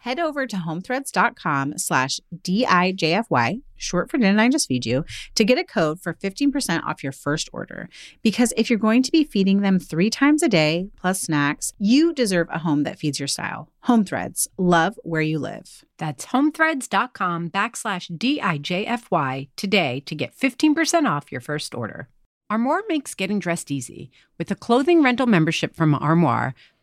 head over to homethreads.com slash DIJFY, short for Didn't I Just Feed You, to get a code for 15% off your first order. Because if you're going to be feeding them three times a day plus snacks, you deserve a home that feeds your style. Home Threads, love where you live. That's homethreads.com backslash DIJFY today to get 15% off your first order. Armoire makes getting dressed easy. With a clothing rental membership from Armoire,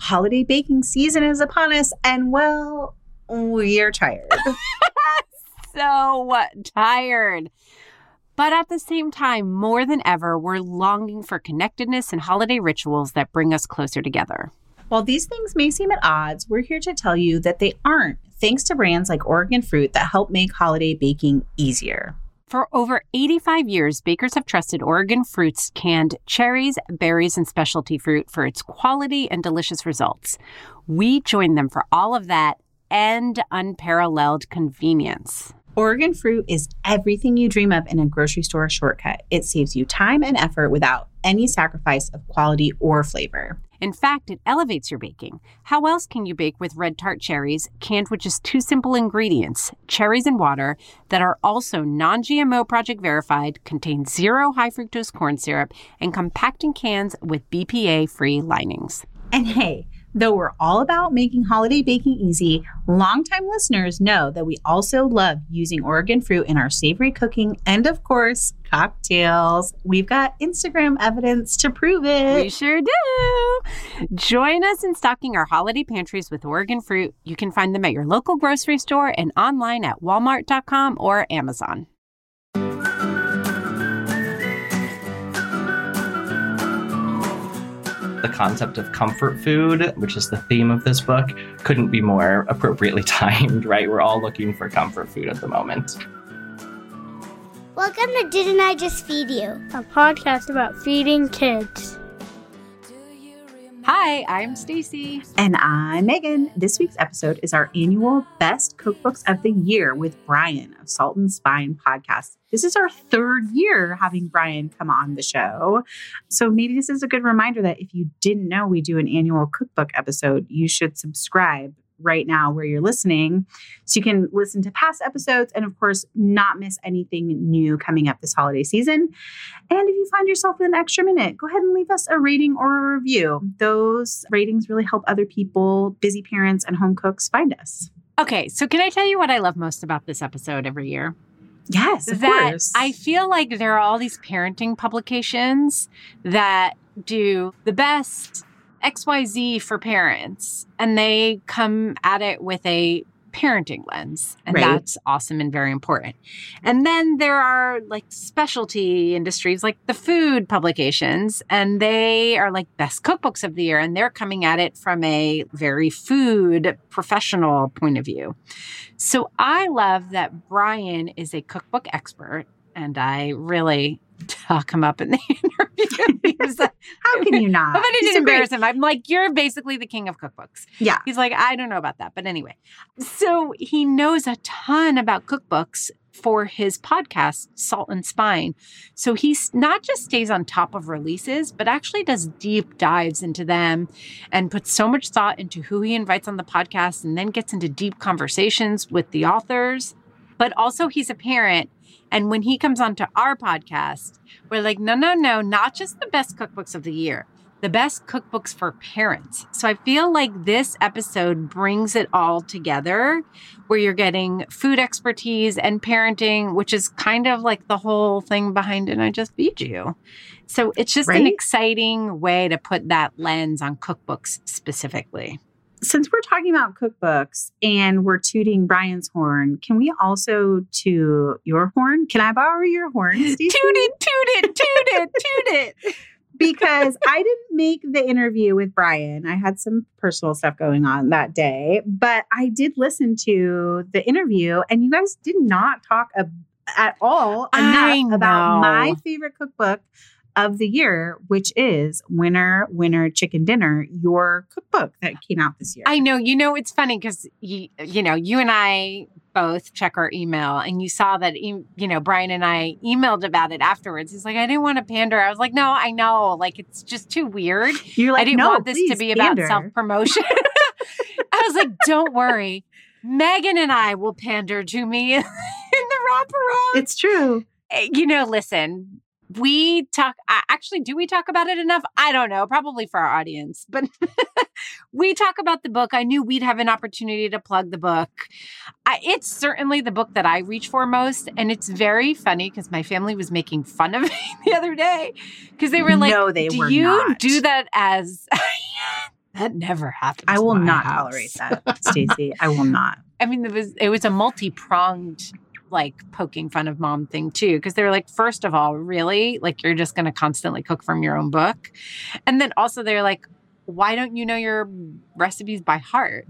Holiday baking season is upon us, and well, we're tired. so tired. But at the same time, more than ever, we're longing for connectedness and holiday rituals that bring us closer together. While these things may seem at odds, we're here to tell you that they aren't, thanks to brands like Oregon Fruit that help make holiday baking easier. For over 85 years, bakers have trusted Oregon Fruit's canned cherries, berries, and specialty fruit for its quality and delicious results. We join them for all of that and unparalleled convenience. Oregon Fruit is everything you dream of in a grocery store shortcut. It saves you time and effort without any sacrifice of quality or flavor. In fact, it elevates your baking. How else can you bake with red tart cherries, canned with just two simple ingredients, cherries and water, that are also non GMO project verified, contain zero high fructose corn syrup, and compact in cans with BPA free linings? And hey, Though we're all about making holiday baking easy, longtime listeners know that we also love using Oregon fruit in our savory cooking and, of course, cocktails. We've got Instagram evidence to prove it. We sure do. Join us in stocking our holiday pantries with Oregon fruit. You can find them at your local grocery store and online at walmart.com or Amazon. The concept of comfort food, which is the theme of this book, couldn't be more appropriately timed, right? We're all looking for comfort food at the moment. Welcome to Didn't I Just Feed You? A podcast about feeding kids. Hi, I'm Stacy. And I'm Megan. This week's episode is our annual Best Cookbooks of the Year with Brian of Salt and Spine podcast. This is our third year having Brian come on the show. So maybe this is a good reminder that if you didn't know we do an annual cookbook episode, you should subscribe right now where you're listening. So you can listen to past episodes and, of course, not miss anything new coming up this holiday season. And if you find yourself with an extra minute, go ahead and leave us a rating or a review. Those ratings really help other people, busy parents, and home cooks find us. Okay, so can I tell you what I love most about this episode every year? Yes, of that course. I feel like there are all these parenting publications that do the best XYZ for parents and they come at it with a parenting lens. And Right. that's awesome and very important. And then there are like specialty industries like the food publications, and they are like best cookbooks of the year. And they're coming at it from a very food professional point of view. So I love that Brian is a cookbook expert. And I really talk him up in the interview. Like, How can you not? but I didn't a great- him. I'm like, you're basically the king of cookbooks. Yeah. He's like, I don't know about that. But anyway, so he knows a ton about cookbooks for his podcast, Salt and Spine. So he's not just stays on top of releases, but actually does deep dives into them and puts so much thought into who he invites on the podcast and then gets into deep conversations with the authors. But also, he's a parent. And when he comes onto our podcast, we're like, no, no, no, not just the best cookbooks of the year, the best cookbooks for parents. So I feel like this episode brings it all together where you're getting food expertise and parenting, which is kind of like the whole thing behind it. I just feed you. So it's just an exciting way to put that lens on cookbooks specifically. Since we're talking about cookbooks and we're tooting Brian's horn, can we also toot your horn? Can I borrow your horn, Stacey? Toot it, toot it, toot it, toot it. because I didn't make the interview with Brian. I had some personal stuff going on that day, but I did listen to the interview, and you guys did not talk ab- at all enough about my favorite cookbook of the year, which is Winner Winner Chicken Dinner, your cookbook that came out this year. I know. You know, it's funny because you, you know, you and I both check our email, and you saw that, you know, Brian and I emailed about it afterwards. He's like, I didn't want to pander. I was like, No, I know. Like, it's just too weird. You're like, I didn't no, want this to be about pander." self promotion. I was like, Don't worry. Megan and I will pander to me in the wraparound. It's true. Eh, you know, listen, we talk, actually, do we talk about it enough? I don't know, probably for our audience, but we talk about the book. I knew we'd have an opportunity to plug the book. I, it's certainly the book that I reach for most. And it's very funny because my family was making fun of me the other day because they were like, no, they Do were you not. do that as. that never happens. I will not house. tolerate that, Stacey. I will not. I mean, it was it was a multi pronged like poking fun of mom thing too, because they were like, first of all, really, like you're just going to constantly cook from your own book, and then also they're like, why don't you know your recipes by heart?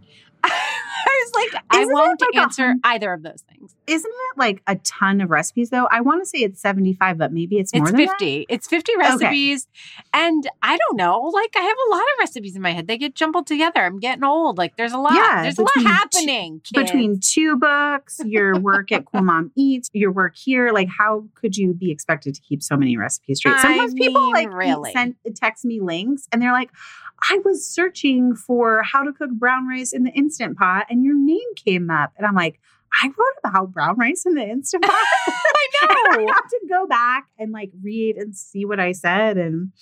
I was like, I Isn't it won't like answer either of those things. Isn't it like a ton of recipes though? I want to say it's 75, but maybe it's more It's than that. 50. It's 50 recipes. And I don't know, like I have a lot of recipes in my head. They get jumbled together. I'm getting old. Like there's a lot. Yeah, there's a lot happening. kids. between two books, your work at Cool Mom Eats, your work here, like how could you be expected to keep so many recipes straight? I Sometimes people like really. send text me links and they're like, I was searching for how to cook brown rice in the instant pot and your name came up. And I'm like, I wrote about brown rice in the instant pot. I know. I have to go back and like read and see what I said and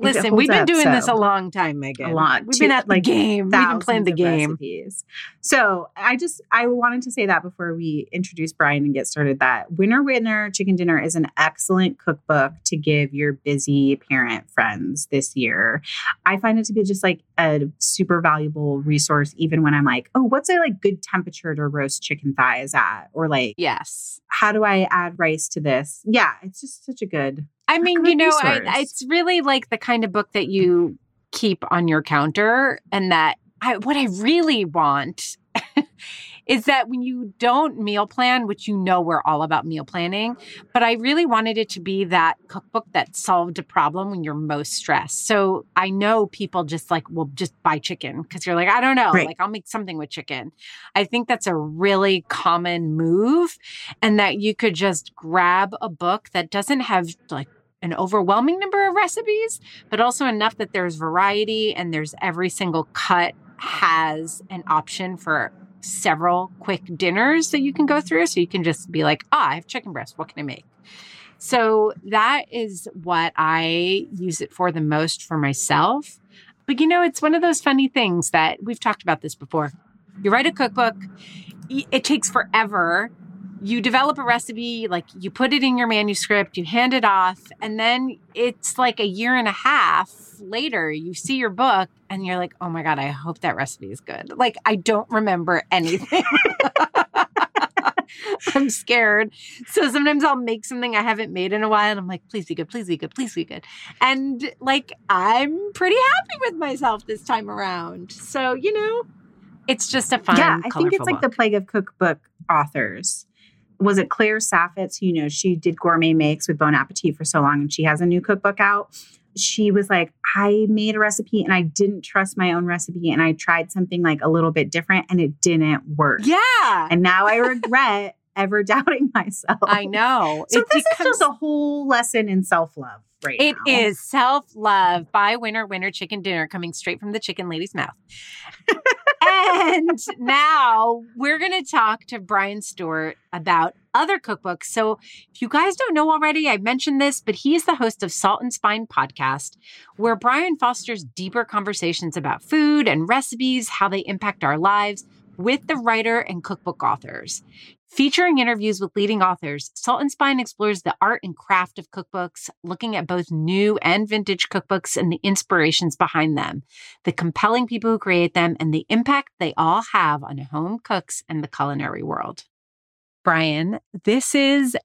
Listen, we've been up, doing this a long time, Megan. A lot. We've Two- been at the like, game. We've been playing the game. recipes. So I just I wanted to say that before we introduce Brian and get started. That Winner Winner Chicken Dinner is an excellent cookbook to give your busy parent friends this year. I find it to be just like a super valuable resource, even when I'm like, oh, what's a like good temperature to roast chicken thighs at, or like Yes. how do I add rice to this? Yeah, it's just such a good. I mean, you know, I, resource. it's really like the kind of book that you keep on your counter, and that I, what I really want is that when you don't meal plan, which you know we're all about meal planning, but I really wanted it to be that cookbook that solved a problem when you're most stressed. So I know people just like will just buy chicken because you're like, I don't know, Right. like I'll make something with chicken. I think that's a really common move, and that you could just grab a book that doesn't have like an overwhelming number of recipes, but also enough that there's variety and there's every single cut has an option for several quick dinners that you can go through. So you can just be like, ah, I have chicken breast. What can I make? So that is what I use it for the most for myself. But you know, it's one of those funny things that we've talked about this before. You write a cookbook, it takes forever you develop a recipe, like you put it in your manuscript, you hand it off, and then it's like a year and a half later, you see your book and you're like, oh my God, I hope that recipe is good. Like, I don't remember anything. I'm scared. So sometimes I'll make something I haven't made in a while and I'm like, please be good, please be good, please be good. And like, I'm pretty happy with myself this time around. So, you know, it's just a fun, yeah, I think it's colorful like the plague of cookbook authors. Was it Claire Saffitz? You know, she did gourmet makes with Bon Appetit for so long, and she has a new cookbook out. She was like, I made a recipe and I didn't trust my own recipe, and I tried something like a little bit different, and it didn't work. Yeah. And now I regret ever doubting myself. I know. So It this becomes- is just a whole lesson in self love, right? It now. is self love by Winner Winner Chicken Dinner coming straight from the chicken lady's mouth. And now we're going to talk to Brian Stewart about other cookbooks. So, if you guys don't know already, I mentioned this, but he is the host of Salt and Spine podcast, where Brian fosters deeper conversations about food and recipes, how they impact our lives with the writer and cookbook authors. Featuring interviews with leading authors, Salt and Spine explores the art and craft of cookbooks, looking at both new and vintage cookbooks and the inspirations behind them, the compelling people who create them, and the impact they all have on home cooks and the culinary world. Brian, this is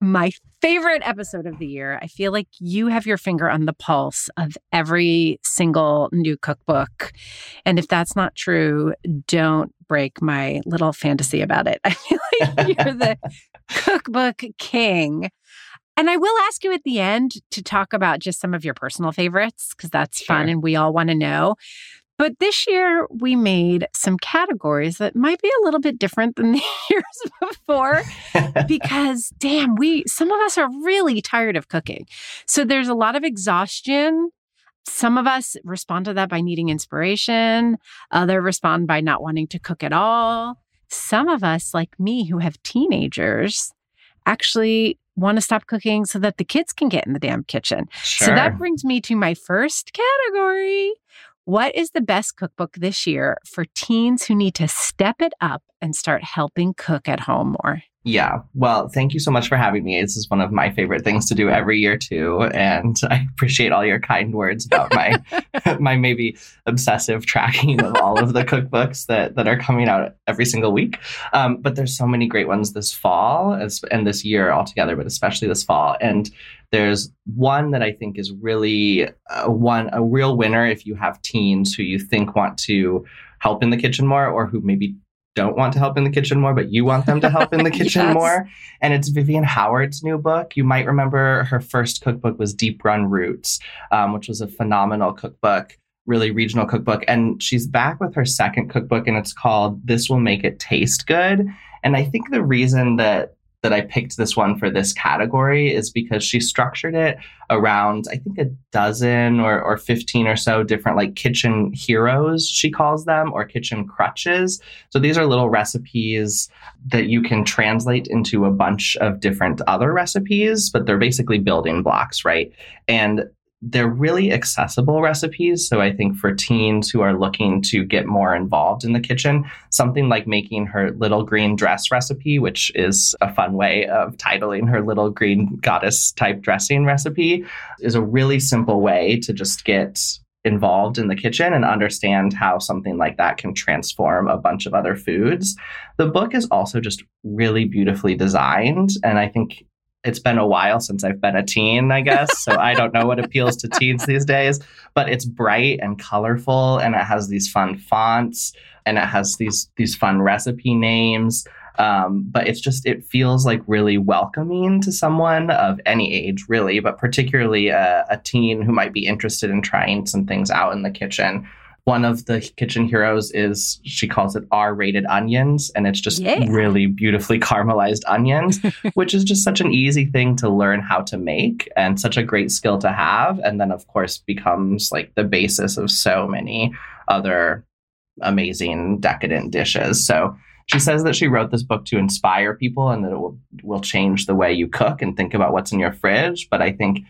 my favorite episode of the year. I feel like you have your finger on the pulse of every single new cookbook. And if that's not true, don't break my little fantasy about it. I feel like you're the cookbook king. And I will ask you at the end to talk about just some of your personal favorites because that's fun and we all want to know. But this year we made some categories that might be a little bit different than the years before because damn, we some of us are really tired of cooking. So there's a lot of exhaustion. Some of us respond to that by needing inspiration. Other respond by not wanting to cook at all. Some of us, like me, who have teenagers, actually want to stop cooking so that the kids can get in the damn kitchen. Sure. So that brings me to my first category. What is the best cookbook this year for teens who need to step it up and start helping cook at home more? Yeah. Well, thank you so much for having me. This is one of my favorite things to do every year too, and I appreciate all your kind words about my my maybe obsessive tracking of all of the cookbooks that that are coming out every single week. Um, but there's so many great ones this fall as, and this year altogether, but especially this fall. And there's one that I think is really uh, one a real winner if you have teens who you think want to help in the kitchen more, or who maybe don't want to help in the kitchen more, but you want them to help in the kitchen Yes. more. And it's Vivian Howard's new book. You might remember her first cookbook was Deep Run Roots, um, which was a phenomenal cookbook, really regional cookbook. And she's back with her second cookbook, and it's called This Will Make It Taste Good. And I think the reason that that I picked this one for this category is because she structured it around, I think, a dozen or, or 15 or so different like kitchen heroes, she calls them, or kitchen crutches. So these are little recipes that you can translate into a bunch of different other recipes, but they're basically building blocks, right? And they're really accessible recipes. So I think for teens who are looking to get more involved in the kitchen, something like making her little green dress recipe, which is a fun way of titling her little green goddess type dressing recipe, is a really simple way to just get involved in the kitchen and understand how something like that can transform a bunch of other foods. The book is also just really beautifully designed. And I think it's been a while since I've been a teen, I guess. So I don't know what appeals to teens these days, but it's bright and colorful and it has these fun fonts and it has these these fun recipe names. Um, but it's just it feels like really welcoming to someone of any age, really, but particularly a, a teen who might be interested in trying some things out in the kitchen. One of the kitchen heroes is she calls it R-rated onions, and it's just Yeah. really beautifully caramelized onions, which is just such an easy thing to learn how to make and such a great skill to have. And then, of course, becomes like the basis of so many other amazing decadent dishes. So she says that she wrote this book to inspire people and that it will will change the way you cook and think about what's in your fridge. But I think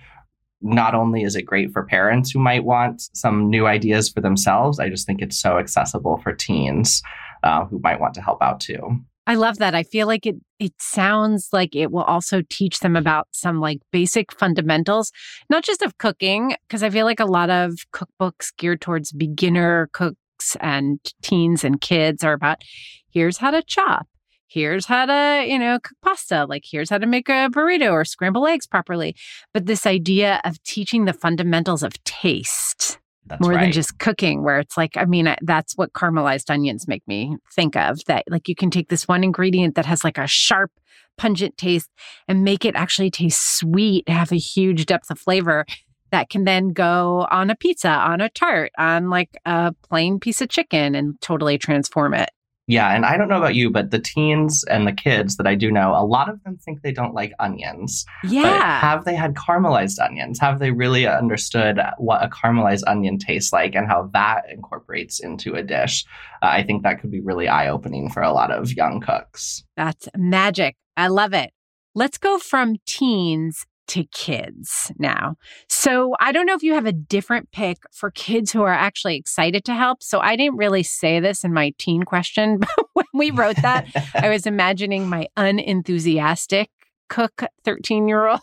not only is it great for parents who might want some new ideas for themselves, I just think it's so accessible for teens uh, who might want to help out too. I love that. I feel like it it sounds like it will also teach them about some like basic fundamentals, not just of cooking, because I feel like a lot of cookbooks geared towards beginner cooks and teens and kids are about here's how to chop. Here's how to, you know, cook pasta. Like, here's how to make a burrito or scramble eggs properly. But this idea of teaching the fundamentals of taste That's more right. than just cooking where it's like i mean I- that's what caramelized onions make me think of that like you can take this one ingredient that has like a sharp pungent taste and make it actually taste sweet have a huge depth of flavor that can then go on a pizza on a tart on like a plain piece of chicken and totally transform it Yeah, and I don't know about you, but the teens and the kids that I do know, a lot of them think they don't like onions. But yeah have they had caramelized onions? Have they really understood what a caramelized onion tastes like and how that incorporates into a dish? Uh, I think that could be really eye opening for a lot of young cooks. That's magic. I love it. Let's go from teens to kids now. So I don't know if you have a different pick for kids who are actually excited to help. So I didn't really say this in my teen question, but when we wrote that, I was imagining my unenthusiastic cook 13 year old,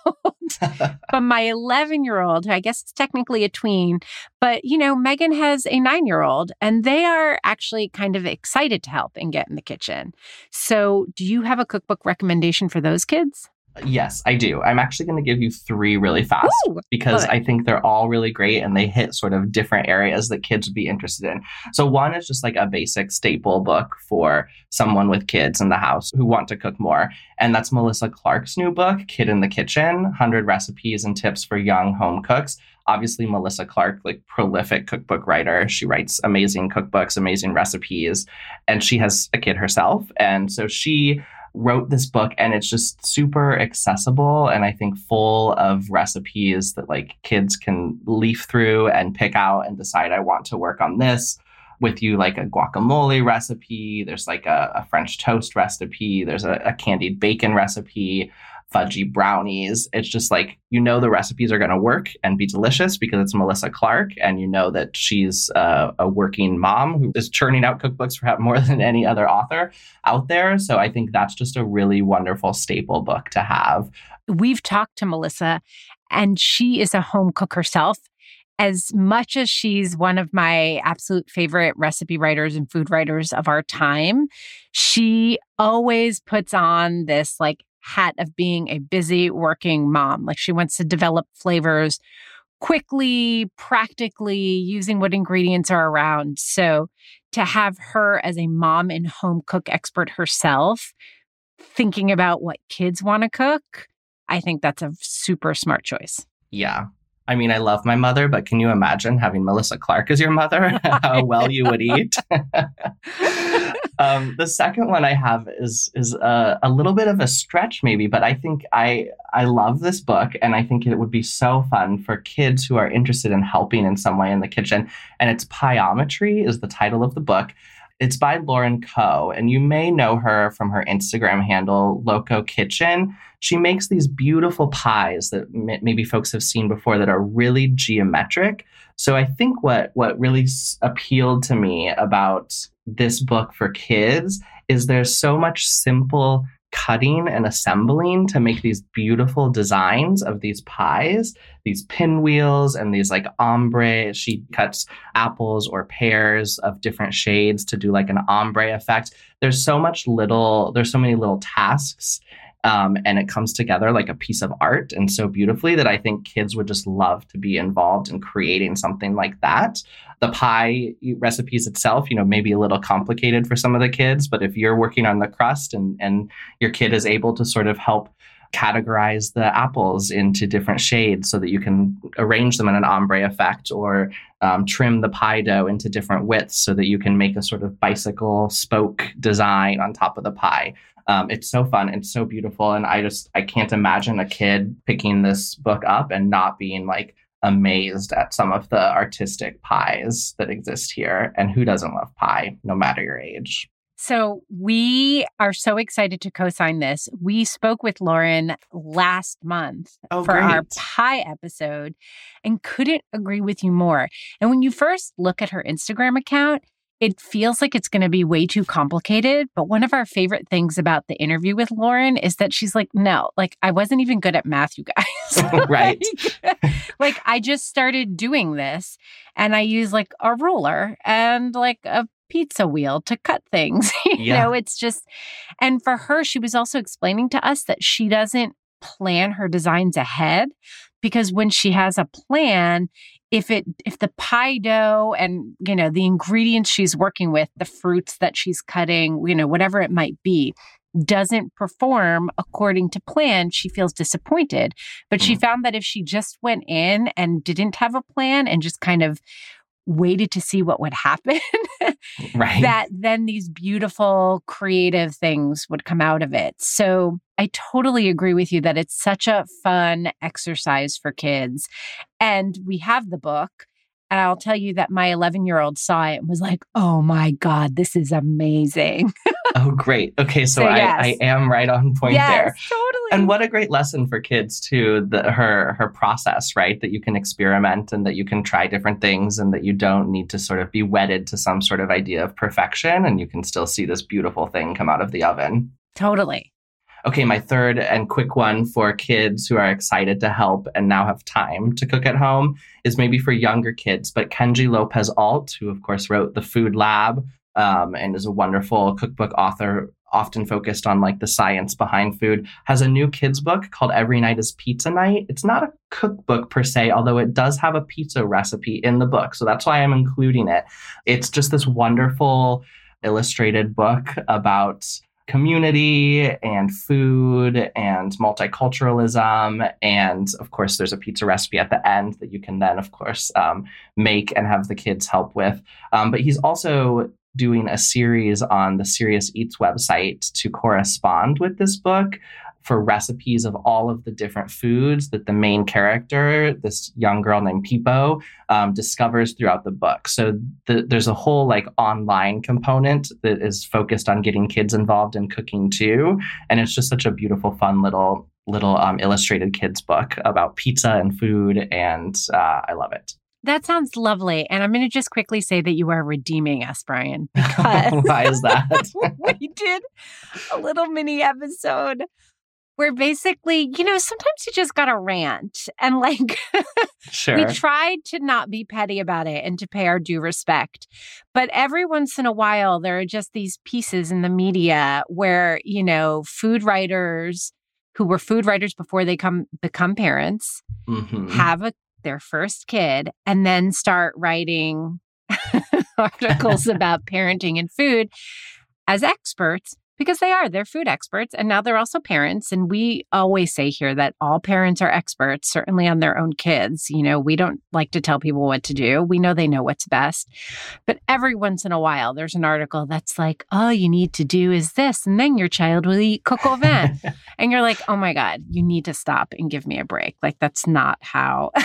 but my 11 year old, who I guess it's technically a tween, but you know, Megan has a nine year old and they are actually kind of excited to help and get in the kitchen. So, do you have a cookbook recommendation for those kids? Yes, I do. I'm actually going to give you three really fast Ooh, because. I think they're all really great and they hit sort of different areas that kids would be interested in. So, one is just like a basic staple book for someone with kids in the house who want to cook more. And that's Melissa Clark's new book, Kid in the Kitchen 100 Recipes and Tips for Young Home Cooks. Obviously, Melissa Clark, like prolific cookbook writer, she writes amazing cookbooks, amazing recipes, and she has a kid herself. And so she wrote this book and it's just super accessible and I think full of recipes that like kids can leaf through and pick out and decide I want to work on this with you like a guacamole recipe. There's like a, a French toast recipe. There's a, a candied bacon recipe fudgy brownies it's just like you know the recipes are going to work and be delicious because it's Melissa Clark and you know that she's uh, a working mom who is churning out cookbooks for more than any other author out there. So I think that's just a really wonderful staple book to have. We've talked to Melissa, and she is a home cook herself. As much as she's one of my absolute favorite recipe writers and food writers of our time, she always puts on this like hat of being a busy working mom. Like she wants to develop flavors quickly, practically, using what ingredients are around. So to have her as a mom and home cook expert herself, thinking about what kids want to cook, I think that's a super smart choice. Yeah. I mean, I love my mother, but can you imagine having Melissa Clark as your mother? How well you would eat. um, the second one I have is is a, a little bit of a stretch, maybe, but I think I I love this book, and I think it would be so fun for kids who are interested in helping in some way in the kitchen. And it's Pieometry is the title of the book. It's by Lauren Ko, and you may know her from her Instagram handle, Loko Kitchen. She makes these beautiful pies that m- maybe folks have seen before that are really geometric. So I think what what really s- appealed to me about this book for kids is there's so much simple cutting and assembling to make these beautiful designs of these pies, these pinwheels and these like ombre. She cuts apples or pears of different shades to do like an ombre effect. There's so much little, there's so many little tasks. Um, and it comes together like a piece of art and so beautifully that I think kids would just love to be involved in creating something like that. The pie recipes itself, you know, maybe a little complicated for some of the kids, but if you're working on the crust and and your kid is able to sort of help categorize the apples into different shades so that you can arrange them in an ombre effect or um, trim the pie dough into different widths so that you can make a sort of bicycle spoke design on top of the pie. Um, it's so fun and so beautiful. And I just, I can't imagine a kid picking this book up and not being like amazed at some of the artistic pies that exist here. And who doesn't love pie, no matter your age? So we are so excited to co-sign this. We spoke with Lauren last month Oh, for our pie episode and couldn't agree with you more. And when you first look at her Instagram account, it feels like it's going to be way too complicated. But one of our favorite things about the interview with Lauren is that she's like, no, like I wasn't even good at math, you guys. right. like, like, I just started doing this and I use like a ruler and like a pizza wheel to cut things. you Yeah. know, it's just, and for her, she was also explaining to us that she doesn't plan her designs ahead because when she has a plan, if it if the pie dough and you know the ingredients she's working with the fruits that she's cutting you know whatever it might be doesn't perform according to plan she feels disappointed but she Mm. found that if she just went in and didn't have a plan and just kind of waited to see what would happen Right. that then these beautiful creative things would come out of it. So I totally agree with you that it's such a fun exercise for kids. And we have the book. And I'll tell you that my 11 year old saw it and was like, oh my God, this is amazing. oh, great. Okay, so, So, I. I am right on point yes, there. totally. And what a great lesson for kids too, the, her her process, right? That you can experiment and that you can try different things and that you don't need to sort of be wedded to some sort of idea of perfection and you can still see this beautiful thing come out of the oven. totally. Okay, my third and quick one for kids who are excited to help and now have time to cook at home is maybe for younger kids. But Kenji Lopez Alt, who of course wrote The Food Lab um, and is a wonderful cookbook author, often focused on like the science behind food, has a new kids book called Every Night is Pizza Night. It's not a cookbook per se, although it does have a pizza recipe in the book. So that's why I'm including it. It's just this wonderful illustrated book about community and food and multiculturalism. And of course, there's a pizza recipe at the end that you can then, of course, um, make and have the kids help with. Um, but he's also doing a series on the Serious Eats website to correspond with this book for recipes of all of the different foods that the main character, this young girl named Pipo, um, discovers throughout the book. So the, there's a whole like online component that is focused on getting kids involved in cooking too, and it's just such a beautiful, fun little little um, illustrated kids book about pizza and food, and uh, I love it. That sounds lovely. And I'm going to just quickly say that you are redeeming us, Brian, because Why is that? we did a little mini episode where basically, you know, sometimes you just got to rant and like sure. we tried to not be petty about it and to pay our due respect. But every once in a while, there are just these pieces in the media where, you know, food writers who were food writers before they come become parents Mhm. have a, their first kid and then start writing articles about parenting and food as experts because they are they're food experts and now they're also parents and we always say here that all parents are experts certainly on their own kids you know we don't like to tell people what to do we know they know what's best but every once in a while there's an article that's like all you need to do is this and then your child will eat coq au vin and you're like, oh my God, you need to stop and give me a break. Like, that's not how.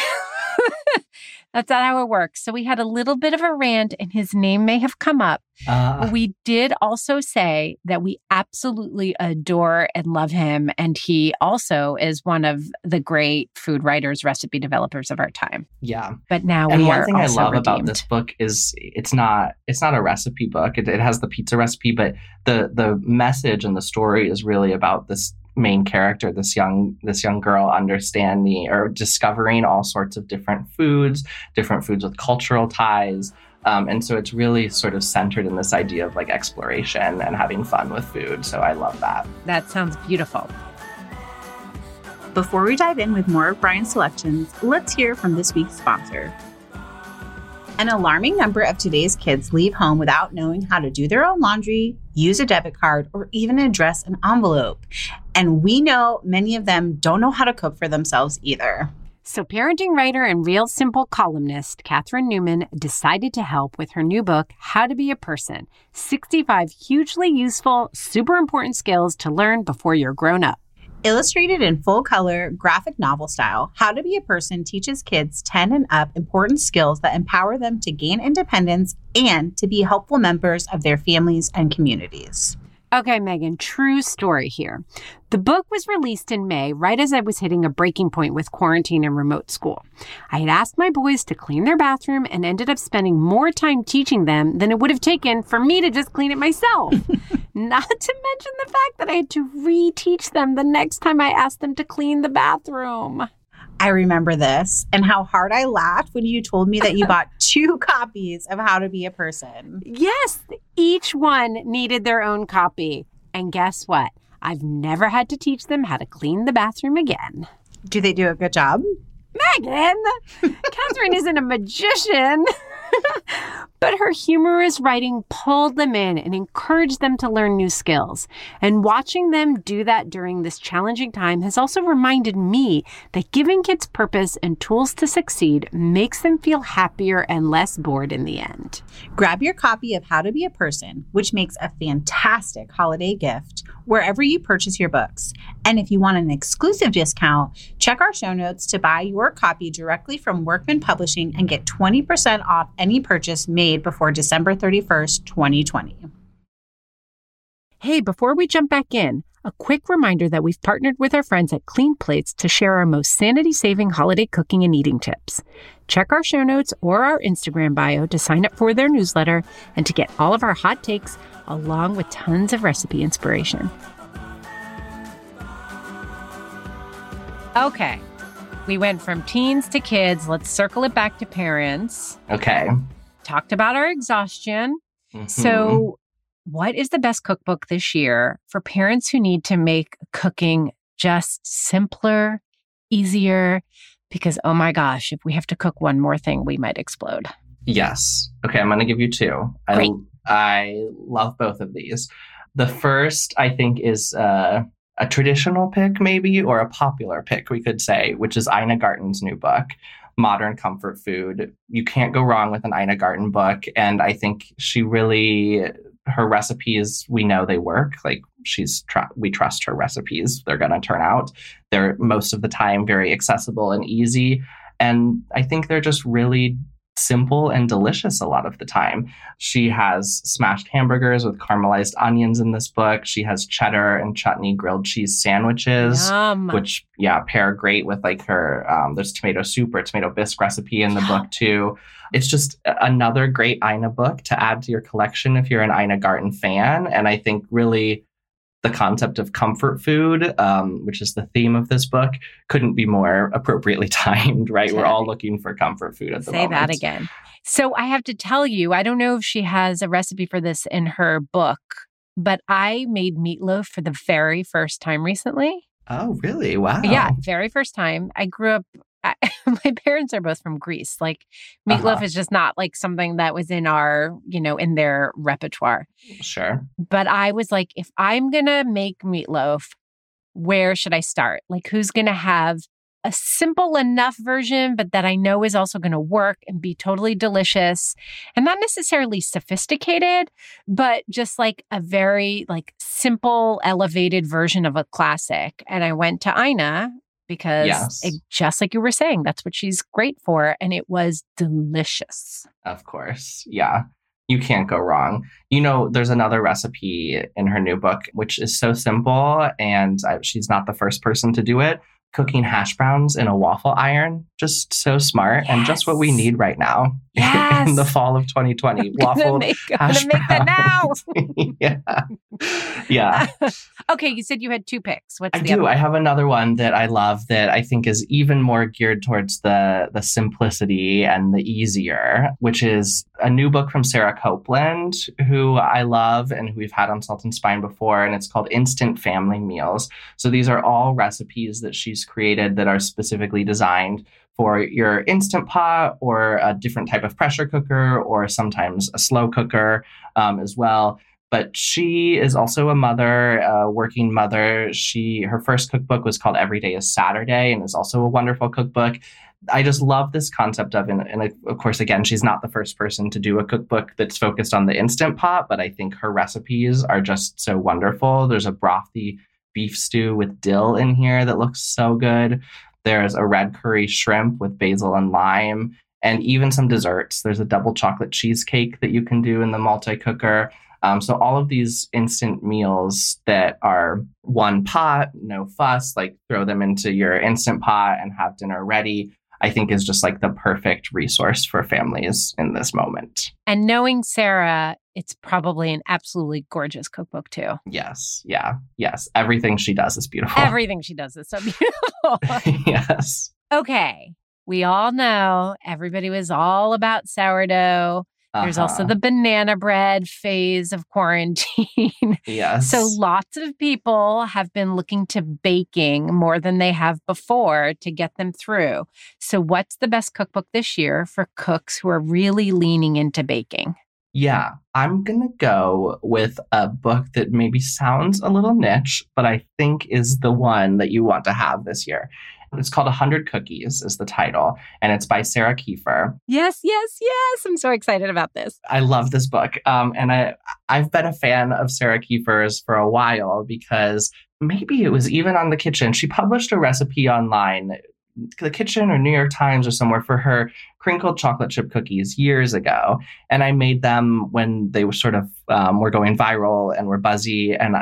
That's not how it works. So we had a little bit of a rant, and his name may have come up. Uh, We did also say that we absolutely adore and love him. And he also is one of the great food writers, recipe developers of our time. yeah. But now and we one are thing I love about this book is it's not it's not a recipe book. It, it has the pizza recipe, but the the message and the story is really about this main character, this young this young girl understanding or discovering all sorts of different foods, different foods with cultural ties. Um, and so it's really sort of centered in this idea of like exploration and having fun with food. So I love that. That sounds beautiful. Before we dive in with more of Brian's selections, let's hear from this week's sponsor. An alarming number of today's kids leave home without knowing how to do their own laundry, use a debit card, or even address an envelope. And we know many of them don't know how to cook for themselves either. So, parenting writer and real simple columnist Catherine Newman decided to help with her new book, How to Be a Person 65 Hugely Useful, Super Important Skills to Learn Before You're Grown Up. Illustrated in full color, graphic novel style, How to Be a Person teaches kids 10 and up important skills that empower them to gain independence and to be helpful members of their families and communities. Okay, Megan, true story here. The book was released in May, right as I was hitting a breaking point with quarantine and remote school. I had asked my boys to clean their bathroom and ended up spending more time teaching them than it would have taken for me to just clean it myself. Not to mention the fact that I had to reteach them the next time I asked them to clean the bathroom. I remember this and how hard I laughed when you told me that you bought two copies of How to Be a Person. Yes, each one needed their own copy. And guess what? I've never had to teach them how to clean the bathroom again. Do they do a good job? Megan, Catherine isn't a magician. But her humorous writing pulled them in and encouraged them to learn new skills. And watching them do that during this challenging time has also reminded me that giving kids purpose and tools to succeed makes them feel happier and less bored in the end. Grab your copy of How to Be a Person, which makes a fantastic holiday gift, wherever you purchase your books. And if you want an exclusive discount, check our show notes to buy your copy directly from Workman Publishing and get 20% off any purchase made before December 31st, 2020. Hey, before we jump back in, a quick reminder that we've partnered with our friends at Clean Plates to share our most sanity saving holiday cooking and eating tips. Check our show notes or our Instagram bio to sign up for their newsletter and to get all of our hot takes along with tons of recipe inspiration. Okay, we went from teens to kids. Let's circle it back to parents. Okay. Talked about our exhaustion. Mhm. So, what is the best cookbook this year for parents who need to make cooking just simpler, easier? Because, oh my gosh, if we have to cook one more thing, we might explode. Yes. Okay, I'm going to give you two. Great. I I love both of these. The first, I think, is uh, a traditional pick, maybe, or a popular pick, we could say, which is Ina Garten's new book, Modern Comfort Food. You can't go wrong with an Ina Garten book. And I think she really, her recipes, we know they work. Like she's, tr- we trust her recipes. They're going to turn out. They're most of the time very accessible and easy. And I think they're just really simple and delicious a lot of the time. She has smashed hamburgers with caramelized onions in this book. She has cheddar and chutney grilled cheese sandwiches, Yum. which, yeah, pair great with like her, um, there's tomato soup or tomato bisque recipe in the book too. It's just another great Ina book to add to your collection if you're an Ina Garten fan. And I think really the concept of comfort food, um, which is the theme of this book, couldn't be more appropriately timed, right? We're all looking for comfort food at the Say moment. that again. So, I have to tell you, I don't know if she has a recipe for this in her book, but I made meatloaf for the very first time recently. Oh, really? Wow. Yeah, very first time. I grew up. I, my parents are both from Greece. Like meatloaf Uh-huh. is just not like something that was in our, you know, in their repertoire. Sure. But I was like, if I'm gonna make meatloaf, where should I start? Like, who's gonna have a simple enough version, but that I know is also gonna work and be totally delicious, and not necessarily sophisticated, but just like a very like simple, elevated version of a classic. And I went to Ina because Yes. it, just like you were saying, that's what she's great for, and it was delicious. Of course. Yeah. You can't go wrong. You know, there's another recipe in her new book, which is so simple, and I, she's not the first person to do it. Cooking hash browns in a waffle iron. Just so smart and just what we need right now Yes. in the fall of 2020. I'm gonna Waffle make, I'm gonna make that now. yeah. Yeah. okay, you said you had two picks. What's I do. I have another one that I love that I think is even more geared towards the the simplicity and the easier, which is a new book from Sarah Copeland, who I love and who we've had on Salt and Spine before, and it's called Instant Family Meals. So these are all recipes that she's created that are specifically designed for your instant pot or a different type of pressure cooker or sometimes a slow cooker um, as well but she is also a mother, a working mother. She her first cookbook was called Every Day is Saturday, and is also a wonderful cookbook. I just love this concept of, and, and of course, again, she's not the first person to do a cookbook that's focused on the instant pot, but I think her recipes are just so wonderful. There's a brothy beef stew with dill in here that looks so good. There's a red curry shrimp with basil and lime, and even some desserts. There's a double chocolate cheesecake that you can do in the multi cooker. Um, so all of these instant meals that are one pot, no fuss, like throw them into your instant pot and have dinner ready. I think is just like the perfect resource for families in this moment. And knowing Sarah, it's probably an absolutely gorgeous cookbook too. Yes. Yeah. Yes. Everything she does is beautiful. Everything she does is so beautiful. yes. Okay. We all know everybody was all about sourdough. There's also Uh-huh. the banana bread phase of quarantine. yes. So lots of people have been looking to baking more than they have before to get them through. So what's the best cookbook this year for cooks who are really leaning into baking? Yeah, I'm going to go with a book that maybe sounds a little niche, but I think is the one that you want to have this year. It's called 100 Cookies, is the title, and it's by Sarah Kieffer. Yes, yes, yes. I'm so excited about this. I love this book. Um, and I, I've been a fan of Sarah Kieffer's for a while because maybe it was even on The Kitchn. She published a recipe online, The Kitchn or New York Times or somewhere, for her crinkled chocolate chip cookies years ago. And I made them when they were sort of um, were going viral and were buzzy. And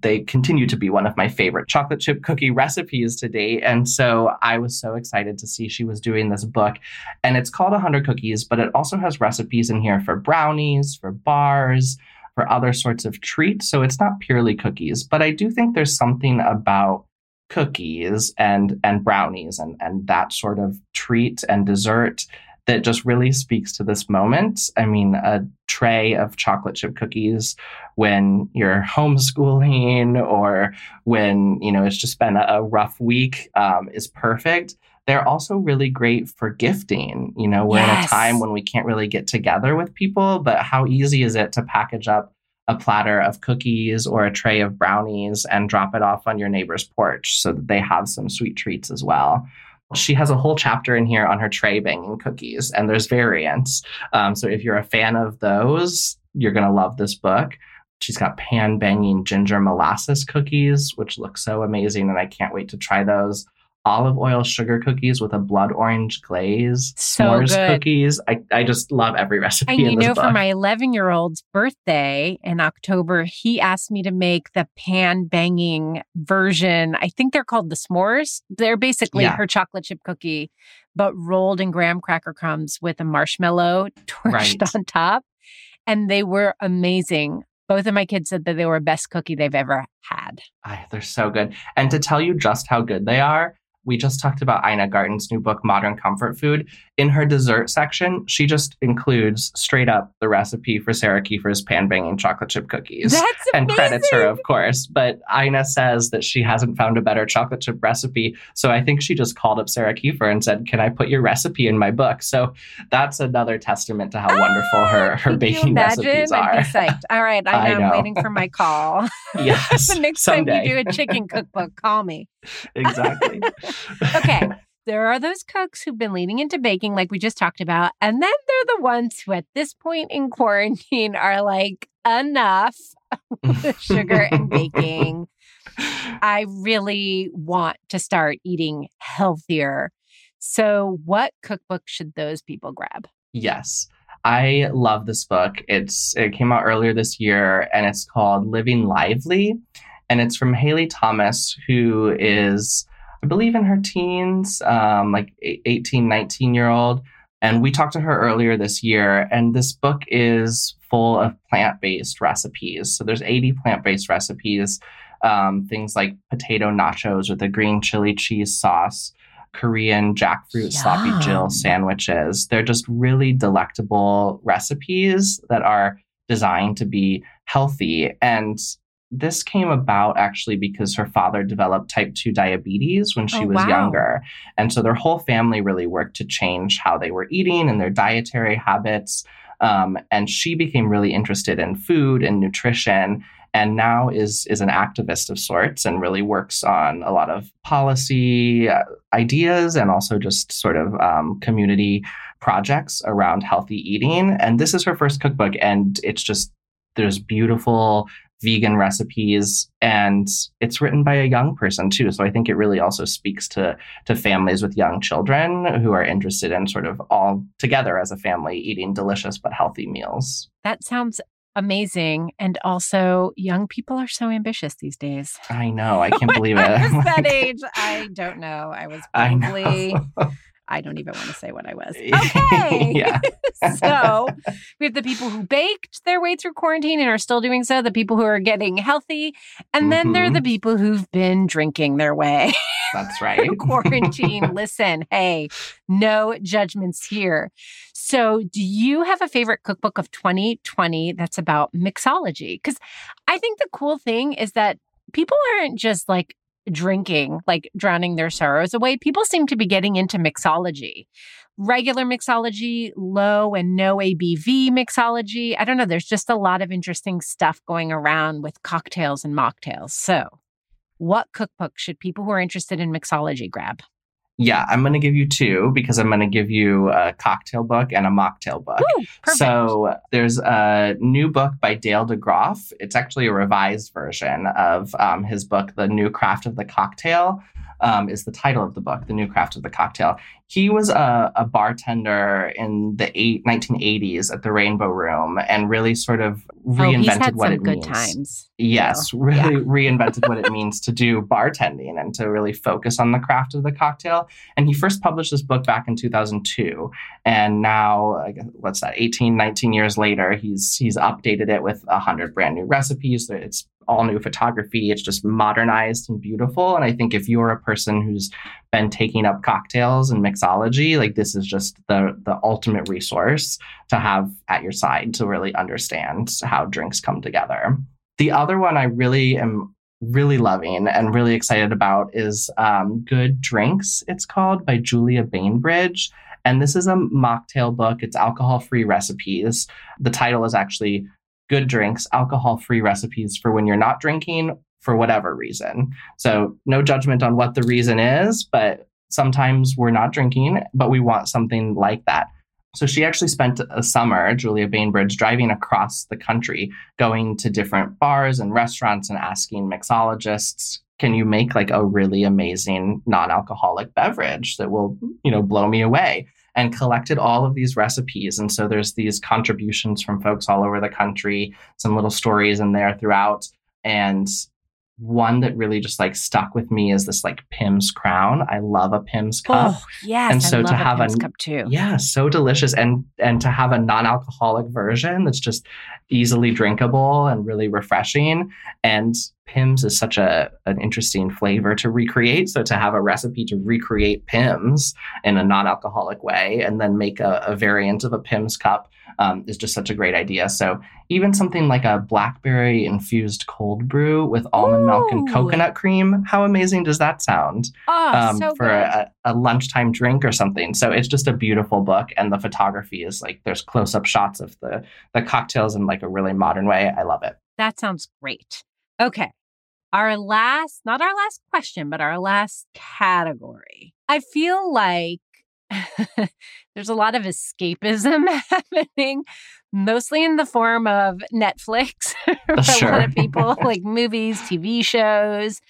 they continue to be one of my favorite chocolate chip cookie recipes to date. And so I was so excited to see she was doing this book. And it's called 100 Cookies, but it also has recipes in here for brownies, for bars, for other sorts of treats. So it's not purely cookies. But I do think there's something about cookies and and brownies and and that sort of treat and dessert that just really speaks to this moment. I mean, a tray of chocolate chip cookies when you're homeschooling or when you know it's just been a, rough week um, is perfect. They're also really great for gifting. You know, we're in a time when we can't really get together with people, but how easy is it to package up a platter of cookies or a tray of brownies and drop it off on your neighbor's porch so that they have some sweet treats as well. She has a whole chapter in here on her tray banging cookies, and there's variants. Um, so if you're a fan of those, you're going to love this book. She's got pan banging ginger molasses cookies, which look so amazing, and I can't wait to try those. Olive oil sugar cookies with a blood orange glaze. So S'mores good. cookies. I, I just love every recipe And you know, book. for my 11 year old's birthday in October, he asked me to make the pan banging version. I think they're called the s'mores. They're basically Yeah. her chocolate chip cookie, but rolled in graham cracker crumbs with a marshmallow torched Right. on top. And they were amazing. Both of my kids said that they were the best cookie they've ever had. They're so good. And to tell you just how good they are, we just talked about Ina Garten's new book, Modern Comfort Food. In her dessert section, she just includes straight up the recipe for Sarah Kieffer's pan banging chocolate chip cookies. That's and amazing. credits her, of course. But Ina says that she hasn't found a better chocolate chip recipe. So I think she just called up Sarah Kieffer and said, Can I put your recipe in my book? So that's another testament to how wonderful her, ah, her Can you baking imagine? recipes I'd are. be psyched. All right, I I know, I'm waiting for my call. yes. the next someday. time you do a chicken cookbook, call me. exactly. Okay. There are those cooks who've been leaning into baking, like we just talked about. And then they're the ones who, at this point in quarantine, are like, enough sugar and baking. I really want to start eating healthier. So, what cookbook should those people grab? Yes. I love this book. It's it came out earlier this year and it's called Living Lively and it's from Haile Thomas who is I believe in her teens, um, like eight- 18, 19 year old. And we talked to her earlier this year, and this book is full of plant based recipes. So there's 80 plant based recipes, um, things like potato nachos with a green chili cheese sauce, Korean jackfruit sloppy Jill sandwiches. They're just really delectable recipes that are designed to be healthy. And this came about actually because her father developed type 2 diabetes when she Oh, was wow. younger. And so their whole family really worked to change how they were eating and their dietary habits. Um, and she became really interested in food and nutrition and now is is an activist of sorts and really works on a lot of policy uh, ideas and also just sort of um, community projects around healthy eating and this is her first cookbook and it's just there's beautiful vegan recipes and it's written by a young person too so i think it really also speaks to to families with young children who are interested in sort of all together as a family eating delicious but healthy meals That sounds amazing. And also, young people are so ambitious these days. I know. I can't believe it. I was that age, I don't know. I was I know. probably, I don't even want to say what I was. Okay. so we have the people who baked their way through quarantine and are still doing so, the people who are getting healthy, and then there are the Mhm. people who've been drinking their way That's right. quarantine. Listen, hey, no judgments here. So, do you have a favorite cookbook of 2020 that's about mixology? Because I think the cool thing is that people aren't just like drinking, like drowning their sorrows away. People seem to be getting into mixology. Regular mixology, low and no ABV mixology. I don't know. There's just a lot of interesting stuff going around with cocktails and mocktails. So, what cookbook should people who are interested in mixology grab? Yeah, I'm going to give you two because I'm going to give you a cocktail book and a mocktail book. Ooh. So there's a new book by Dale DeGroff. It's actually a revised version of um, his book, The New Craft of the Cocktail. Um, is the title of the book, The New Craft of the Cocktail. He was a, a bartender in the eight, 1980s at the Rainbow Room and really sort of oh, reinvented had what some it good means. times. Yes, oh, really reinvented what it means to do bartending and to really focus on the craft of the cocktail. And he first published this book back in 2002. And now, what's that, 18, 19 years later, he's he's updated it with 100 brand new recipes. It's all new photography. It's just modernized and beautiful. And I think if you're a person who's been taking up cocktails and mixology, like this is just the the ultimate resource to have at your side to really understand how drinks come together. The other one I really am really loving and really excited about is um, Good Drinks, it's called by Julia Bainbridge. And this is a mocktail book. It's alcohol free recipes. The title is actually Good Drinks, Alcohol Free Recipes for When You're Not Drinking for Whatever Reason. So, no judgment on what the reason is, but sometimes we're not drinking, but we want something like that. So she actually spent a summer, Julia Bainbridge, driving across the country, going to different bars and restaurants and asking mixologists, can you make like a really amazing non-alcoholic beverage that will, you know, blow me away? And collected all of these recipes. And so there's these contributions from folks all over the country, some little stories in there throughout. And one that really just like stuck with me is this like Pimm's crown. I love a Pimm's cup. Oh, yes. And so to love have a a- cup too. Yeah, so delicious, and and to have a non-alcoholic version that's just easily drinkable and really refreshing. And Pimm's is such a an interesting flavor to recreate. So to have a recipe to recreate Pimm's in a non-alcoholic way, and then make a, a variant of a Pimm's cup um, is just such a great idea. So even something like a blackberry infused cold brew with almond milk and coconut cream, how amazing does that sound? Oh, um, so for good. a, a lunchtime drink or something. So it's just a beautiful book, and the photography is like there's close up shots of the the cocktails in like a really modern way. I love it. That sounds great. Okay. Our last, not our last question, but our last category. I feel like there's a lot of escapism happening, mostly in the form of Netflix uh, for a lot of people, like movies, TV shows.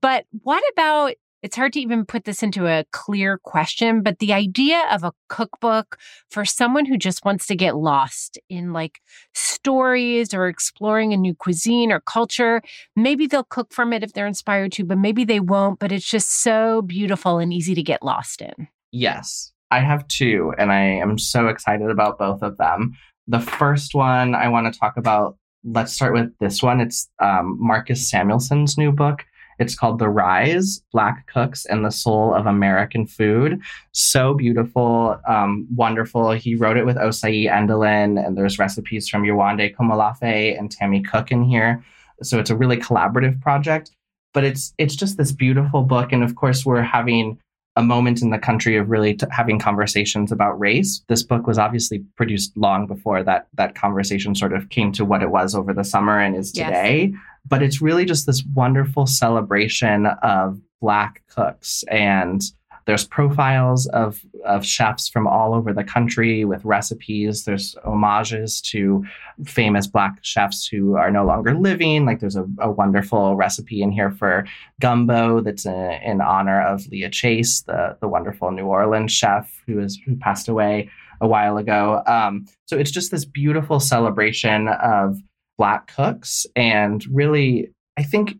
But what about it's hard to even put this into a clear question, but the idea of a cookbook for someone who just wants to get lost in like stories or exploring a new cuisine or culture, maybe they'll cook from it if they're inspired to, but maybe they won't. But it's just so beautiful and easy to get lost in. Yes, I have two, and I am so excited about both of them. The first one I want to talk about. Let's start with this one. It's um, Marcus Samuelsson's new book. It's called The Rise Black Cooks and the Soul of American Food. So beautiful, um, wonderful. He wrote it with Osayi Endolyn, and there's recipes from Yewande Komolafe and Tamie Cook in here. So it's a really collaborative project, but it's it's just this beautiful book. And of course, we're having a moment in the country of really t- having conversations about race. This book was obviously produced long before that that conversation sort of came to what it was over the summer and is Yes. today. But it's really just this wonderful celebration of Black cooks and There's profiles of, of chefs from all over the country with recipes. There's homages to famous Black chefs who are no longer living. Like there's a, a wonderful recipe in here for gumbo that's a, in honor of Leah Chase, the, the wonderful New Orleans chef who is who passed away a while ago. Um, so it's just this beautiful celebration of Black cooks and really, I think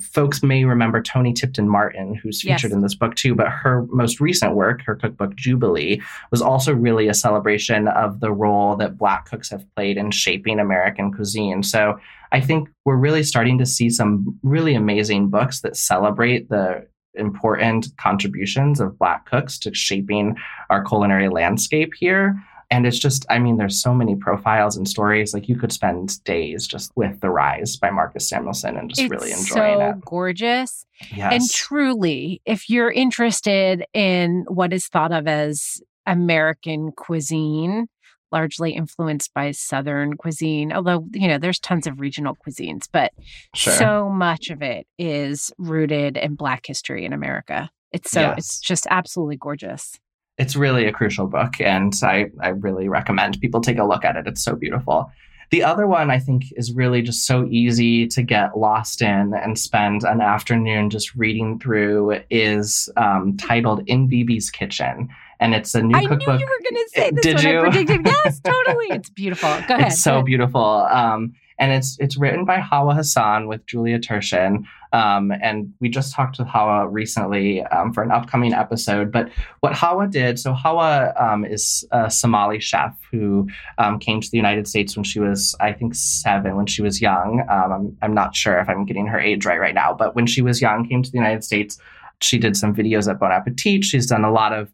folks may remember Toni Tipton Martin, who's featured Yes. in this book too, but her most recent work, her cookbook Jubilee, was also really a celebration of the role that Black cooks have played in shaping American cuisine. So I think we're really starting to see some really amazing books that celebrate the important contributions of Black cooks to shaping our culinary landscape here. And it's just, I mean, there's so many profiles and stories. Like you could spend days just with The Rise by Marcus Samuelsson and just it's really enjoying so it. gorgeous. Yes. And truly, if you're interested in what is thought of as American cuisine, largely influenced by Southern cuisine, although, you know, there's tons of regional cuisines, but Sure. so much of it is rooted in Black history in America. It's so, Yes. it's just absolutely gorgeous. It's really a crucial book and I, I really recommend people take a look at it it's so beautiful the other one i think is really just so easy to get lost in and spend an afternoon just reading through is um, titled in Bibi's kitchen and it's a new I knew cookbook you were going to say this Did you? I predicted. Yes, totally. It's beautiful. Go ahead. it's so beautiful um, and it's it's written by hawa hassan with julia Turshen um, and we just talked to hawa recently um, for an upcoming episode. But what hawa did so hawa um, is a somali chef who um, came to the united states when she was i think seven when she was young. Um, I'm, I'm not sure if i'm getting her age right right now but when she was young came to the united states she did some videos at bon appetit. She's done a lot of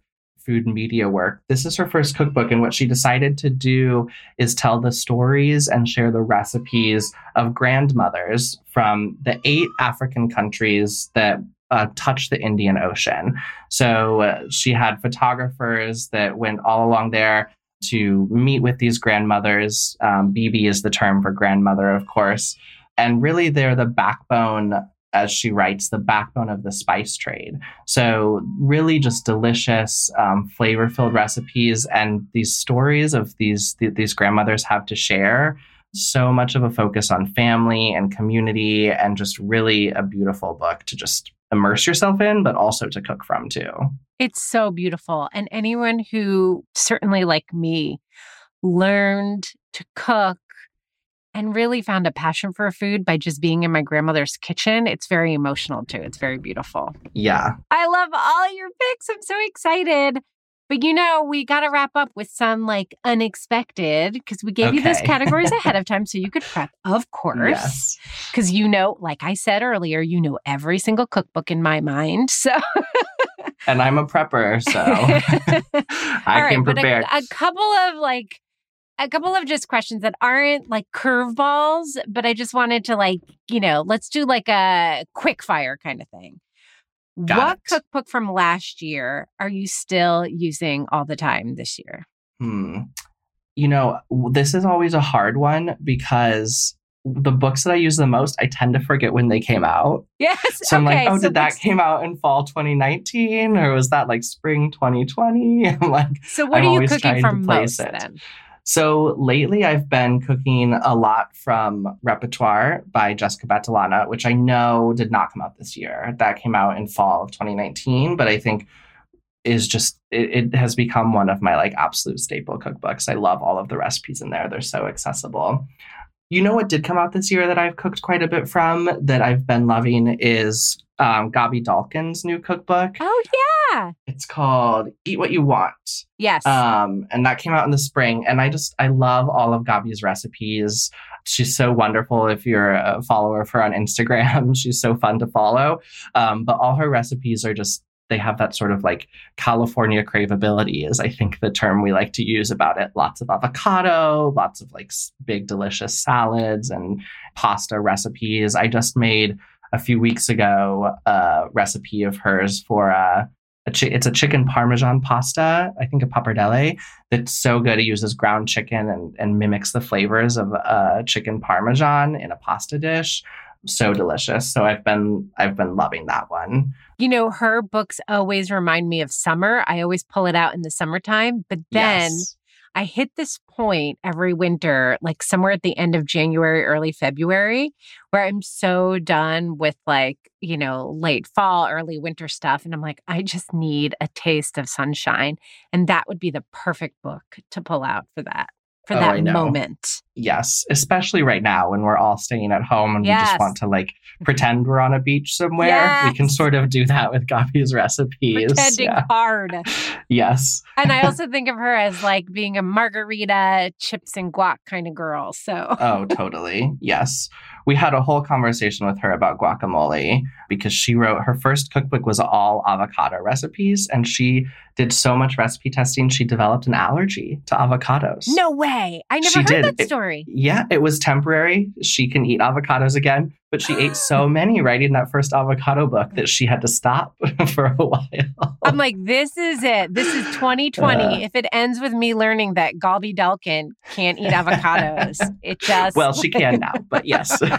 food media work this is her first cookbook and what she decided to do is tell the stories and share the recipes of grandmothers from the eight African countries that uh, touch the Indian Ocean. So uh, she had photographers that went all along there to meet with these grandmothers. Um, Bibi is the term for grandmother, of course. And really, they're the backbone, as she writes, the backbone of the spice trade. So, really, just delicious, um, flavor filled recipes and these stories of these th- these grandmothers have to share. So much of a focus on family and community, and just really a beautiful book to just immerse yourself in, but also to cook from too. It's so beautiful. And anyone who, certainly like me, learned to cook and really found a passion for food by just being in my grandmother's kitchen, it's very emotional too. It's very beautiful. Yeah, I love all your picks. I'm so excited. But you know, we got to wrap up with some like unexpected because we gave you those categories ahead of time so you could prep, of course. Yes. Because you know, like I said earlier, you know every single cookbook in my mind. So and I'm a prepper, so I All right, came but a- A, couple of like a couple of just questions that aren't like curveballs, but I just wanted to like, you know, let's do like a quick fire kind of thing. Got what it. cookbook from last year are you still using all the time this year? Hmm. You know, this is always a hard one because the books that I use the most, I tend to forget when they came out. Yes. So I'm like, oh, so did that came out in fall 2019 or was that like spring 2020? I'm like, So what I'm are you cooking from most then? So lately, I've been cooking a lot from Repertoire by Jessica Battilana, which I know did not come out this year. That came out in fall of 2019, but I think is just it, it has become one of my like absolute staple cookbooks. I love all of the recipes in there; they're so accessible. You know what did come out this year that I've cooked quite a bit from that I've been loving is um, Gaby Dalkin's new cookbook. Oh yeah. It's called Eat What You Want. Yes. Um, and that came out in the spring. And I just, I love all of Gaby's recipes. She's so wonderful. If you're a follower of her on Instagram, she's so fun to follow. Um, but all her recipes are just, they have that sort of like California craveability, is I think the term we like to use about it. Lots of avocado, lots of like big, delicious salads and pasta recipes. I just made a few weeks ago a recipe of hers for uh, a chi- it's a chicken parmesan pasta, I think a pappardelle, that's so good. It uses ground chicken and, and mimics the flavors of uh, chicken parmesan in a pasta dish. so delicious. So I've been I've been loving that one. You know, her books always remind me of summer. I always pull it out in the summertime, but then Yes. I hit this point every winter, like somewhere at the end of January, early February, where I'm so done with like, you know, late fall, early winter stuff. And I'm like, I just need a taste of sunshine. And that would be the perfect book to pull out for that, for Oh, that moment. Yes, especially right now when we're all staying at home and we just want to like mm-hmm. pretend we're on a beach somewhere. We can sort of do that with Gaby's recipes. Pretending Yeah. hard. Yes. And I also think of her as like being a margarita, chips and guac kind of girl. So Oh, totally. Yes. We had a whole conversation with her about guacamole because she wrote her first cookbook was all avocado recipes and she did so much recipe testing she developed an allergy to avocados. no way. I never She heard did. that It- story. Yeah, it was temporary. She can eat avocados again, but she ate so many writing that first avocado book that she had to stop for a while. I'm like, this is it. This is 2020. Uh. if it ends with me learning that Gaby Dalkin can't eat avocados, it just. well, she can now, but yes.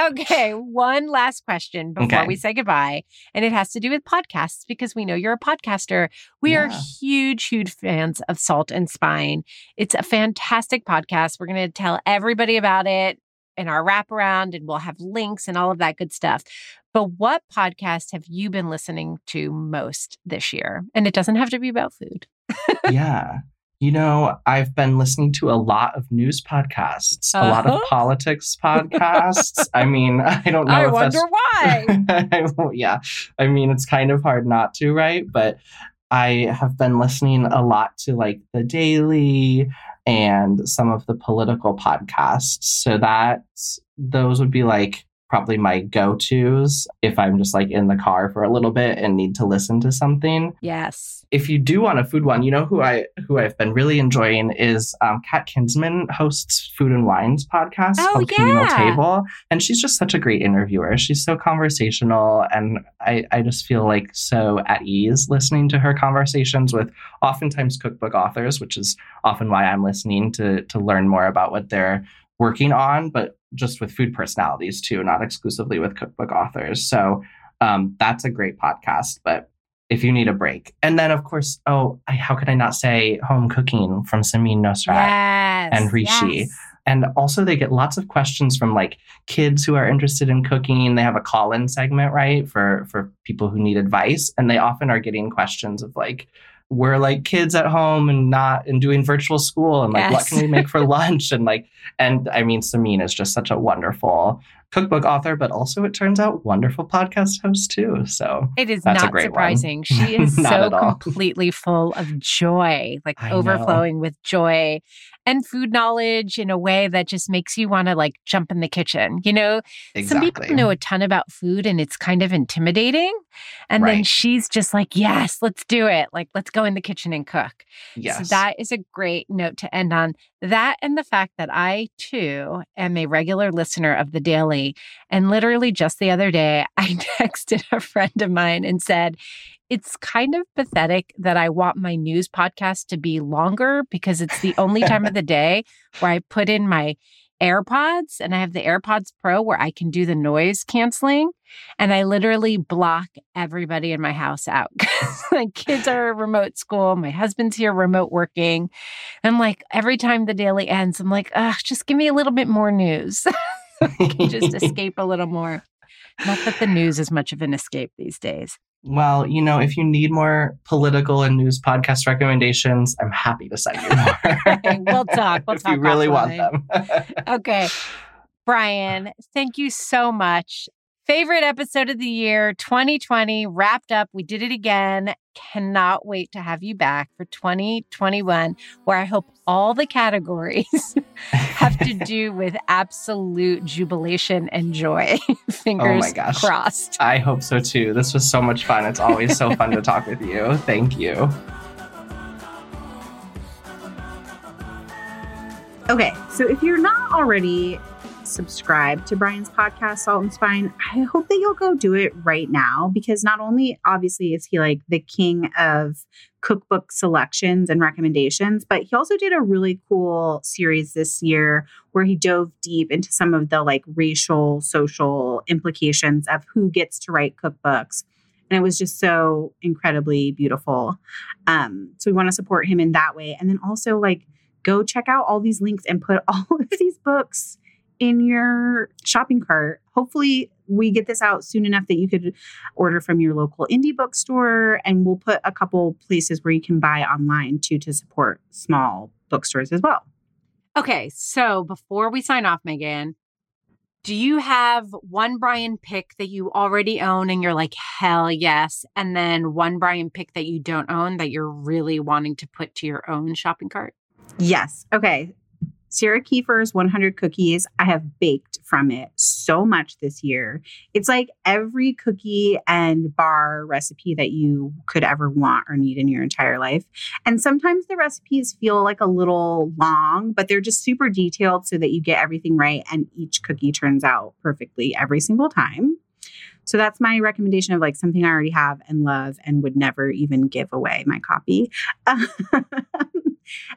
Okay, one last question before Okay. we say goodbye. And it has to do with podcasts because we know you're a podcaster. We are huge, huge fans of Salt and Spine. It's a fantastic podcast. We're going to tell everybody about it in our wraparound and we'll have links and all of that good stuff. But what podcast have you been listening to most this year? And it doesn't have to be about food. yeah. You know, I've been listening to a lot of news podcasts, a lot of Uh-huh. politics podcasts. I mean, I don't know I wonder why. yeah. I mean, it's kind of hard not to, right? But I have been listening a lot to like the Daily and some of the political podcasts. So that those would be like probably my go-tos if I'm just like in the car for a little bit and need to listen to something yes. if you do want a food one, you know who I who I've been really enjoying is um, Kat Kinsman hosts Food and Wines podcast Oh, called Communal yeah. Table, and she's just such a great interviewer. She's so conversational, and I I just feel like so at ease listening to her conversations with oftentimes cookbook authors, which is often why I'm listening to to learn more about what they're working on, but just with food personalities too, not exclusively with cookbook authors. So um, that's a great podcast, but if you need a break. And then, of course, oh, I, how could I not say home cooking from Samin Nosrat? Yes. and Hrishi. yes. And also, they get lots of questions from like kids who are interested in cooking. They have a call-in segment, right, for for people who need advice, and they often are getting questions of like, we're like kids at home and not and doing virtual school, and like, what can we make for lunch? And like, and I mean, Samin is just such a wonderful cookbook author, but also it turns out wonderful podcast host too. So It is not great one. surprising. She is so completely full of joy, like I know. overflowing with joy and food knowledge in a way that just makes you want to like jump in the kitchen. You know, some people know a ton about food and it's kind of intimidating. And then she's just like, yes, let's do it. Like, let's go in the kitchen and cook. Yes. So that is a great note to end on. That and the fact that I too am a regular listener of the daily. And literally just the other day, I texted a friend of mine and said, it's kind of pathetic that I want my news podcast to be longer because it's the only time of the day where I put in my AirPods and I have the AirPods Pro where I can do the noise canceling. And I literally block everybody in my house out. my kids are remote school. My husband's here remote working. I'm like, every time the daily ends, I'm like, ugh, just give me a little bit more news. just escape a little more. Not that the news is much of an escape these days. Well, you know, if you need more political and news podcast recommendations, I'm happy to send you more. We'll talk. We'll if talk you really want them. Okay. Brian, thank you so much. Favorite episode of the year, 2020, wrapped up. We did it again. Cannot wait to have you back for 2021, where I hope all the categories have to do with absolute jubilation and joy. Oh Fingers Oh gosh. crossed. I hope so too. This was so much fun. It's always so fun to talk with you. Thank you. Okay, so if you're not already subscribe to Brian's podcast, Salt and Spine, I hope that you'll go do it right now because not only obviously is he like the king of cookbook selections and recommendations, but he also did a really cool series this year where he dove deep into some of the like racial, social implications of who gets to write cookbooks. And it was just so incredibly beautiful. Um, so we want to support him in that way. And then also like go check out all these links and put all of these books in your shopping cart. Hopefully, we get this out soon enough that you could order from your local indie bookstore. And we'll put a couple places where you can buy online too to support small bookstores as well. Okay, so before we sign off, Megan, do you have one Brian pick that you already own and you're like, hell yes? And then one Brian pick that you don't own that you're really wanting to put to your own shopping cart? Yes. Okay. Sarah Kieffer's 100 cookies. I have baked from it so much this year. It's like every cookie and bar recipe that you could ever want or need in your entire life. And sometimes the recipes feel like a little long, but they're just super detailed so that you get everything right and each cookie turns out perfectly every single time. So that's my recommendation of like something I already have and love and would never even give away my copy.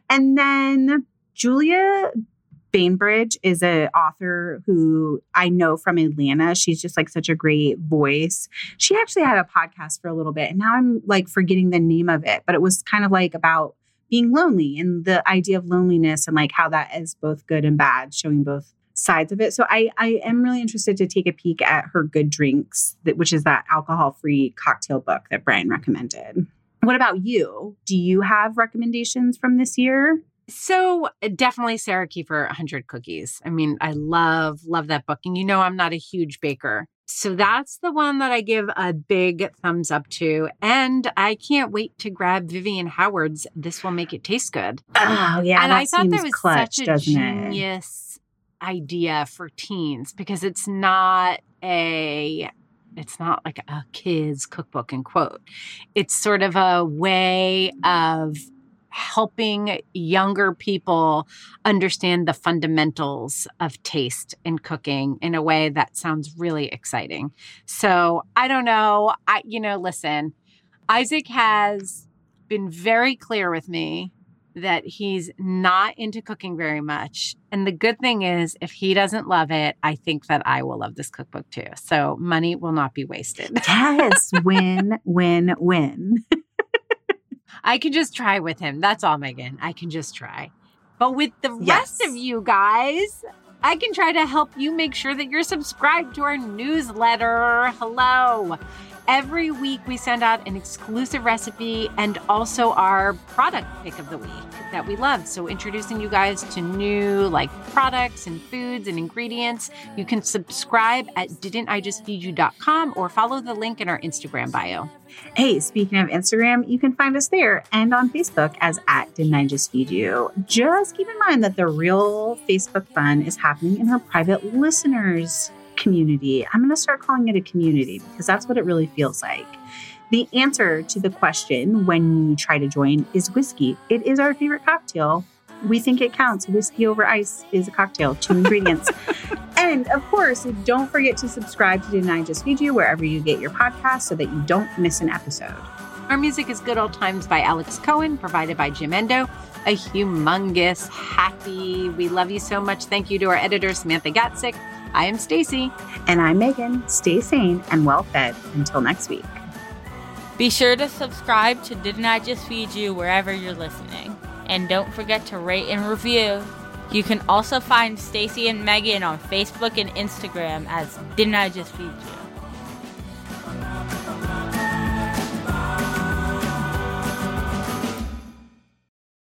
and then Julia Bainbridge is an author who I know from Atlanta. She's just like such a great voice. She actually had a podcast for a little bit, and now I'm like forgetting the name of it, but it was kind of like about being lonely and the idea of loneliness and like how that is both good and bad, showing both sides of it. So I I am really interested to take a peek at her Good Drinks, that, which is that alcohol-free cocktail book that Brian recommended. What about you? Do you have recommendations from this year? So uh, definitely Sarah Kieffer 100 cookies. I mean, I love love that book and you know I'm not a huge baker. So that's the one that I give a big thumbs up to and I can't wait to grab Vivian Howard's This Will Make It Taste Good. Oh, yeah. and I thought that was clutch, such a genius idea for teens because it's not a it's not like a kid's cookbook and quote. It's sort of a way of helping younger people understand the fundamentals of taste in cooking in a way that sounds really exciting. So, I don't know. I you know, listen. Isaac has been very clear with me that he's not into cooking very much. And the good thing is, if he doesn't love it, I think that I will love this cookbook too. So money will not be wasted. Yes, win, win, win. I can just try with him. That's all, Megan. I can just try. But with the Yes. rest of you guys, I can try to help you make sure that you're subscribed to our newsletter. Hello. Every week, we send out an exclusive recipe and also our product pick of the week that we love. So, introducing you guys to new like products and foods and ingredients. You can subscribe at didn'tijustfeedyou.com or follow the link in our Instagram bio. Hey, speaking of Instagram, you can find us there and on Facebook as at Didn't I Just Feed You. Just keep in mind that the real Facebook fun is happening in our private listeners community. I'm going to start calling it a community because that's what it really feels like. The answer to the question when you try to join is whiskey. It is our favorite cocktail. We think it counts. Whiskey over ice is a cocktail, two ingredients. and of course, don't forget to subscribe to I Just Feed You wherever you get your podcast so that you don't miss an episode. Our music is Good Old Times by Alex Cohen, provided by Jamendo. A humongous happy. We love you so much. Thank you to our editor, Samantha Gatzik. I am Stacy. And I'm Megan. Stay sane and well fed until next week. Be sure to subscribe to Didn't I Just Feed You wherever you're listening. And don't forget to rate and review. You can also find Stacy and Megan on Facebook and Instagram as Didn't I Just Feed You.